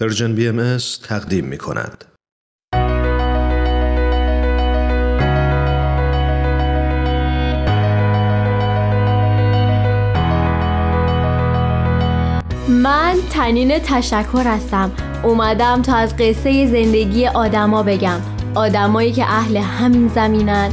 پرژن بی ام تقدیم می کند. من تنین تشکر هستم. اومدم تا از قصه زندگی آدما بگم. آدمایی که اهل همین زمینن.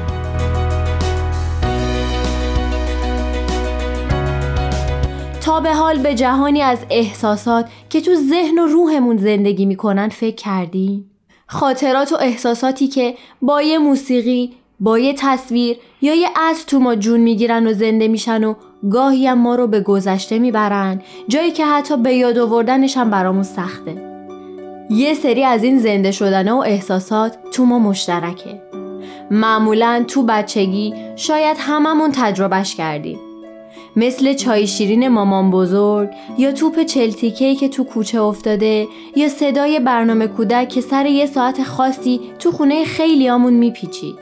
تا به حال به جهانی از احساسات که تو ذهن و روحمون زندگی می‌کنن فکر کردیم؟ خاطرات و احساساتی که با یه موسیقی، با یه تصویر یا یه از تو ما جون می‌گیرن و زنده میشن و گاهی هم ما رو به گذشته می‌برن جایی که حتی به یاد آوردنش هم برامون سخته. یه سری از این زنده شدن و احساسات تو ما مشترکه. معمولا تو بچگی شاید هممون تجربهش کردیم. مثل چای شیرین مامان بزرگ یا توپ چلتیکی که تو کوچه افتاده یا صدای برنامه کودک که سر یه ساعت خاصی تو خونه خیلیامون میپیچید.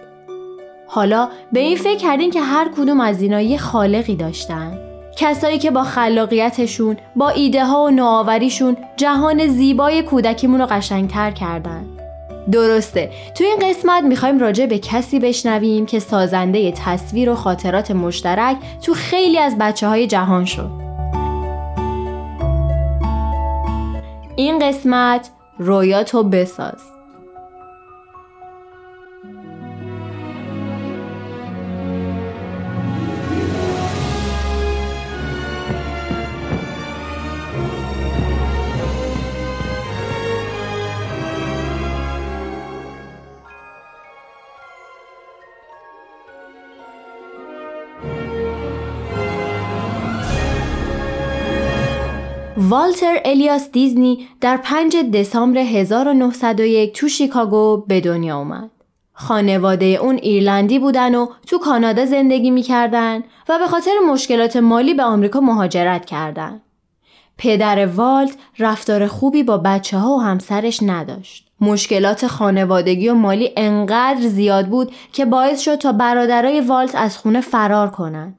حالا به این فکر کردین که هر کدوم از اینا یه خالقی داشتن کسایی که با خلاقیتشون با ایده ها و نوآوریشون جهان زیبای کودکیمون رو قشنگتر کردن درسته. تو این قسمت می‌خوایم راجع به کسی بشنویم که سازنده تصویر و خاطرات مشترک تو خیلی از بچه های جهان شد. این قسمت رویاتو بساز. والتر الیاس دیزنی در 5 دسامبر 1901 تو شیکاگو به دنیا اومد. خانواده اون ایرلندی بودن و تو کانادا زندگی می‌کردن و به خاطر مشکلات مالی به آمریکا مهاجرت کردند. پدر والت رفتار خوبی با بچه ها و همسرش نداشت. مشکلات خانوادگی و مالی انقدر زیاد بود که باعث شد تا برادرای والت از خونه فرار کنند.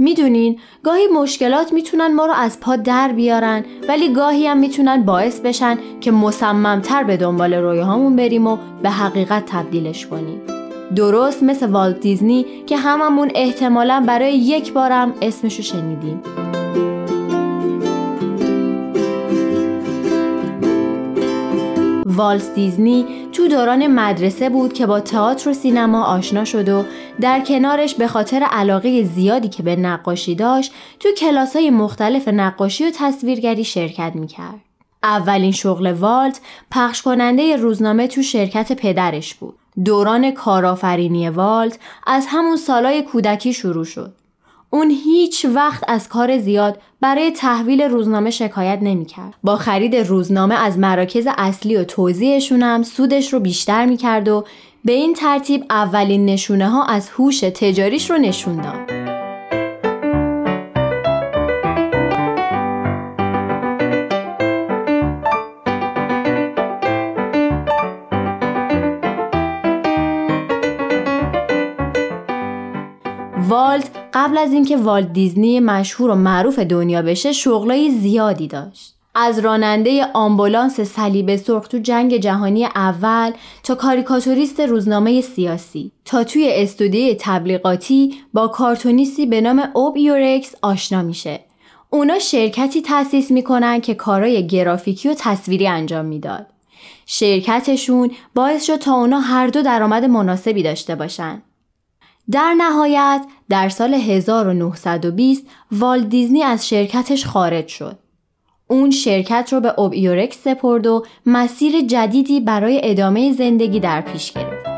می‌دونین گاهی مشکلات می‌تونن ما رو از پا در بیارن ولی گاهی هم می‌تونن باعث بشن که مصممتر به دنبال رویاهامون بریم و به حقیقت تبدیلش کنیم. درست مثل والت دیزنی که هممون احتمالا برای یک بارم اسمشو شنیدیم. والت دیزنی تو دوران مدرسه بود که با تئاتر و سینما آشنا شد و در کنارش به خاطر علاقه زیادی که به نقاشی داشت تو های مختلف نقاشی و تصویرگری شرکت می‌کرد. اولین شغل والت پخش کننده روزنامه تو شرکت پدرش بود. دوران کارآفرینی والت از همون سالای کودکی شروع شد. اون هیچ وقت از کار زیاد برای تحویل روزنامه شکایت نمی‌کرد. با خرید روزنامه از مراکز اصلی و توضیحشون هم سودش رو بیشتر می‌کرد و به این ترتیب اولین نشونه ها از هوش تجاریش رو نشون داد. والت قبل از اینکه والت دیزنی مشهور و معروف دنیا بشه شغلای زیادی داشت. از راننده آمبولانس صلیب سرخ تو جنگ جهانی اول تا کاریکاتوریست روزنامه سیاسی تا توی استودیوی تبلیغاتی با کارتونیستی به نام اوب یورکس آشنا میشه. اونا شرکتی تأسیس می‌کنن که کارای گرافیکی و تصویری انجام می‌داد. شرکتشون باعث شد تا اونا هر دو درآمد مناسبی داشته باشن. در نهایت در سال 1920 والت دیزنی از شرکتش خارج شد. اون شرکت رو به اوبیورکس سپرد و مسیر جدیدی برای ادامه زندگی در پیش گرفت.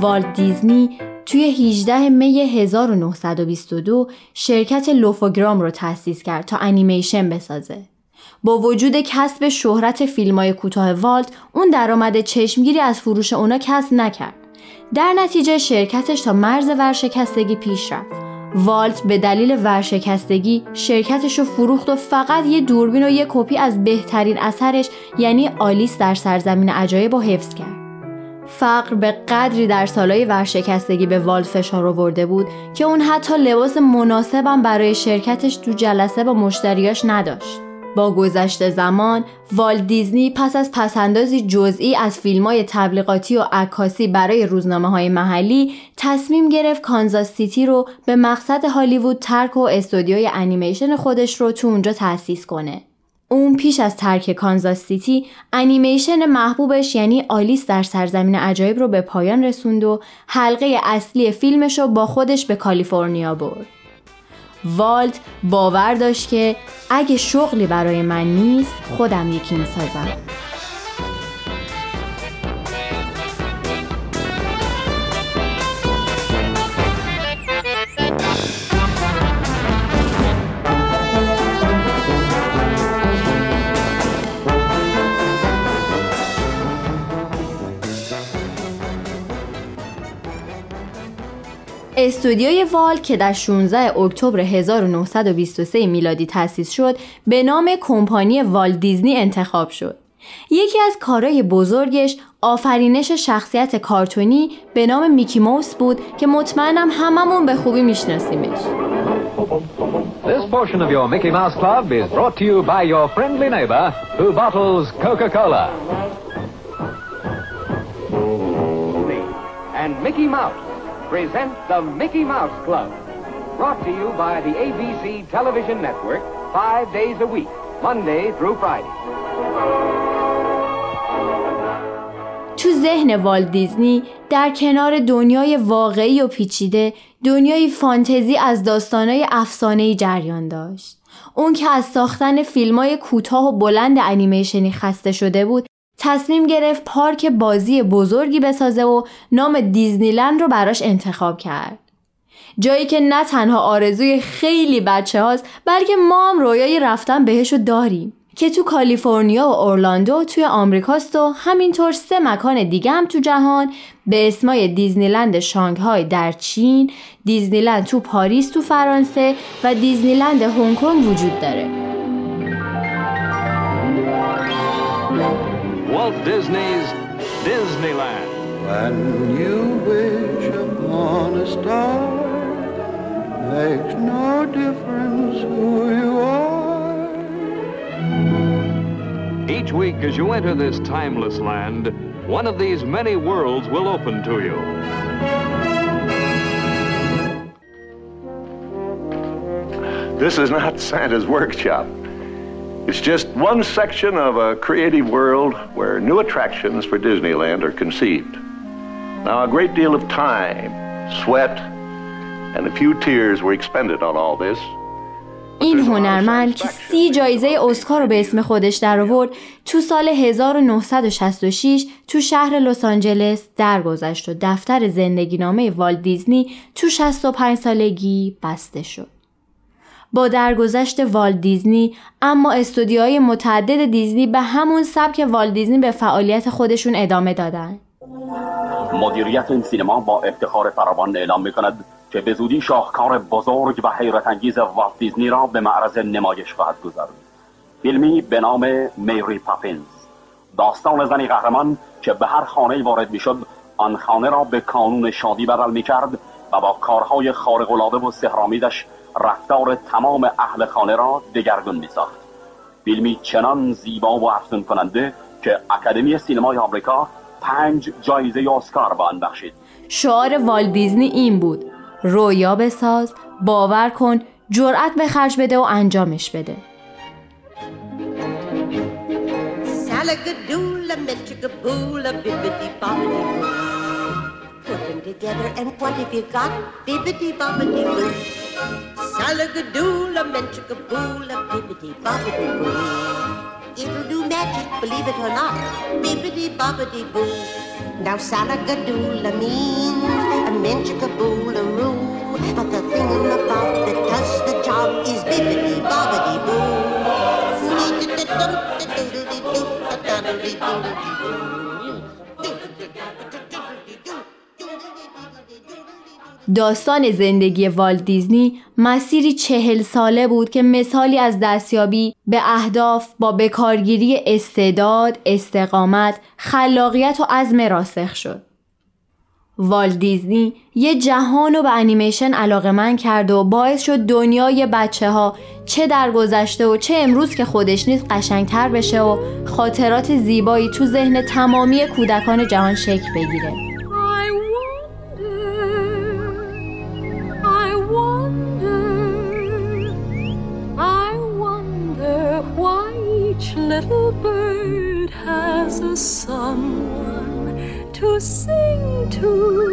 والت دیزنی توی 18 می 1922 شرکت لوفوگرام رو تأسیس کرد تا انیمیشن بسازه. با وجود کسب شهرت فیلم های کوتاه والت اون درآمد چشمگیری از فروش اونا کسب نکرد. در نتیجه شرکتش تا مرز ورشکستگی پیش رفت. والت به دلیل ورشکستگی شرکتش رو فروخت و فقط یه دوربین و یه کپی از بهترین اثرش یعنی آلیس در سرزمین عجایب و حفظ کرد. فقر به قدری در سالهای ورشکستگی به والت فشار آورده بود که اون حتی لباس مناسبم برای شرکتش تو جلسه با مشتریاش نداشت. با گذشت زمان والت دیزنی پس از پس‌اندازی جزئی از فیلم های تبلیغاتی و عکاسی برای روزنامه های محلی تصمیم گرفت کانزاس سیتی رو به مقصد هالیوود ترک و استودیوی انیمیشن خودش رو تو اونجا تأسیس کنه. اون پیش از ترک کانزاس سیتی انیمیشن محبوبش یعنی آلیس در سرزمین عجایب رو به پایان رسوند و حلقه اصلی فیلمش رو با خودش به کالیفرنیا برد. والت باور داشت که اگه شغلی برای من نیست خودم یکی می‌سازم. استودیوی وال که در 16 اکتبر 1923 میلادی تأسیس شد به نام کمپانی وال دیزنی انتخاب شد. یکی از کارهای بزرگش آفرینش شخصیت کارتونی به نام میکی موس بود که مطمئنم هممون به خوبی میشناسیمش. This portion of your Mickey Mouse Club is brought to you by your friendly neighbor who bottles Coca-Cola. And Mickey Mouse presents the Mickey Mouse Club. Brought to you by the ABC Television Network five days a week, Monday through Friday. تو ذهن والت دیزنی در کنار دنیای واقعی و پیچیده دنیای فانتزی از داستانهای افسانه‌ای جریان داشت. اون که از ساختن فیلمای کوتاه و بلند انیمیشنی خسته شده بود تصمیم گرفت پارک بازی بزرگی بسازه و نام دیزنیلند رو براش انتخاب کرد. جایی که نه تنها آرزوی خیلی بچه هاست بلکه ما هم رویای رفتن بهشو داریم که تو کالیفرنیا و اورلاندو توی آمریکاست و همینطور سه مکان دیگه هم تو جهان به اسمای دیزنیلند شانگهای در چین، دیزنیلند تو پاریس تو فرانسه و دیزنیلند هنگ کنگ وجود داره. Walt Disney's Disneyland. When you wish upon a star, makes no difference who you are. Each week as you enter this timeless land, one of these many worlds will open to you. This is not Santa's workshop. It's just one section of a creative world where new attractions for Disneyland are conceived. Now, a great deal of time, sweat, and a few tears were expended on all this. این هنرمند که سی جایزه اسکار رو به اسم خودش در آورد تو سال 1966 تو شهر لس آنجلس درگذشت و دفتر زندگی نامه والت دیزنی تو 65 سالگی بسته شد. با درگذشت والت دیزنی اما استودیوهای متعدد دیزنی به همون سبک والت دیزنی به فعالیت خودشون ادامه دادن. مدیریت این سینما با افتخار فراوان اعلام می کند که به زودی شاهکار بزرگ و حیرت انگیز والت دیزنی را به معرض نمایش خواهد گذارد. فیلمی به نام میری پاپینز داستان زنی قهرمان که به هر خانه وارد می‌شد آن خانه را به کانون شادی بدل می کرد و با کارهای خارق‌العاده و سحرآمیزش رفتار تمام اهل خانه را دگرگون می ساخت. فیلمی چنان زیبا و افزون کننده که اکادمی سینمای آمریکا پنج جایزه اسکار به آن بخشید. شعار والت دیزنی این بود رویا بساز باور کن جرأت به خرج بده و انجامش بده. Put them together and what have you got? Bibbidi bobbidi boo. Salagadoola, metricaboola, bibbidi bobbidi boo. It'll do magic, believe it or not. Bibbidi bobbidi boo. Now salagadoola means a menchicaboola roo. But the thing about that does the job is bibbidi bobbidi boo. داستان زندگی والت دیزنی مسیری چهل ساله بود که مثالی از دستیابی به اهداف با بکارگیری استعداد، استقامت، خلاقیت و عزم راسخ شد. والت دیزنی یه جهان رو به انیمیشن علاقه من کرد و باعث شد دنیای بچه ها چه در گذشته و چه امروز که خودش نیست قشنگتر بشه و خاطرات زیبایی تو ذهن تمامی کودکان جهان شکل بگیره. Someone to sing to,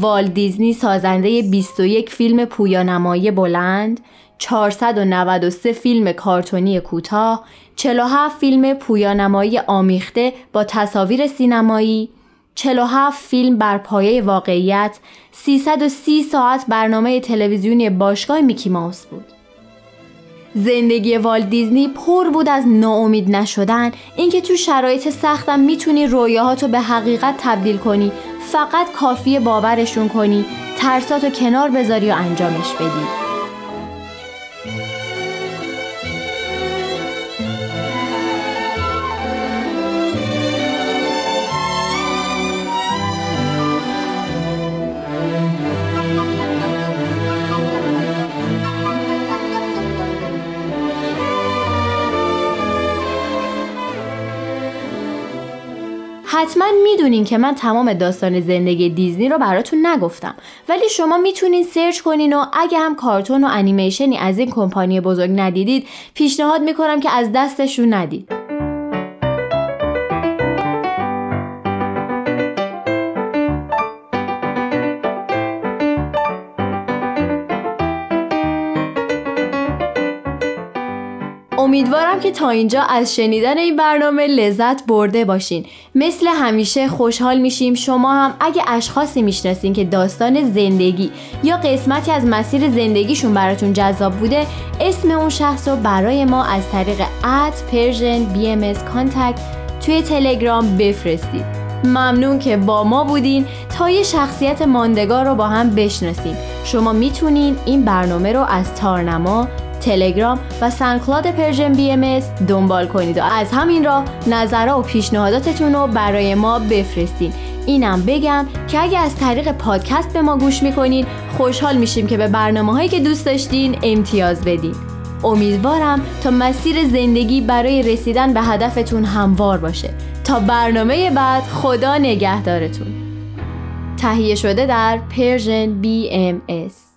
وال دیزنی سازنده 21 فیلم پویانمایی بلند، 493 فیلم کارتونی کوتاه، 47 فیلم پویانمایی آمیخته با تصاویر سینمایی، 47 فیلم بر پایه واقعیت، 330 ساعت برنامه تلویزیونی باشگاه میکی ماوس بود. زندگی والت دیزنی پر بود از ناامید نشدن. اینکه تو شرایط سختم می‌تونی رویاهاتو به حقیقت تبدیل کنی. فقط کافیه باورشون کنی. ترساتو کنار بذاری و انجامش بدی. حتما می‌دونین که من تمام داستان زندگی دیزنی رو براتون نگفتم. ولی شما می‌تونین سرچ کنین و اگه هم کارتون و انیمیشنی از این کمپانی بزرگ ندیدید پیشنهاد می‌کنم که از دستشون ندید. امیدوارم که تا اینجا از شنیدن این برنامه لذت برده باشین. مثل همیشه خوشحال میشیم. شما هم اگه اشخاصی می‌شناسین که داستان زندگی یا قسمتی از مسیر زندگیشون براتون جذاب بوده اسم اون شخص رو برای ما از طریق at Persian B contact توی تلگرام بفرستید. ممنون که با ما بودین. تا یه شخصیت ماندگار رو با هم بشناسیم. شما می‌تونین این برنامه رو از تارنما تلگرام و SoundCloud Persian BM دنبال کنید و از همین راه نظرها و پیشنهاداتتون رو برای ما بفرستین. اینم بگم که اگه از طریق پادکست به ما گوش می‌کنین خوشحال میشیم که به برنامه هایی که دوست داشتین امتیاز بدین. امیدوارم تا مسیر زندگی برای رسیدن به هدفتون هموار باشه. تا برنامه بعد خدا نگهدارتون. تهیه شده در Persian BMS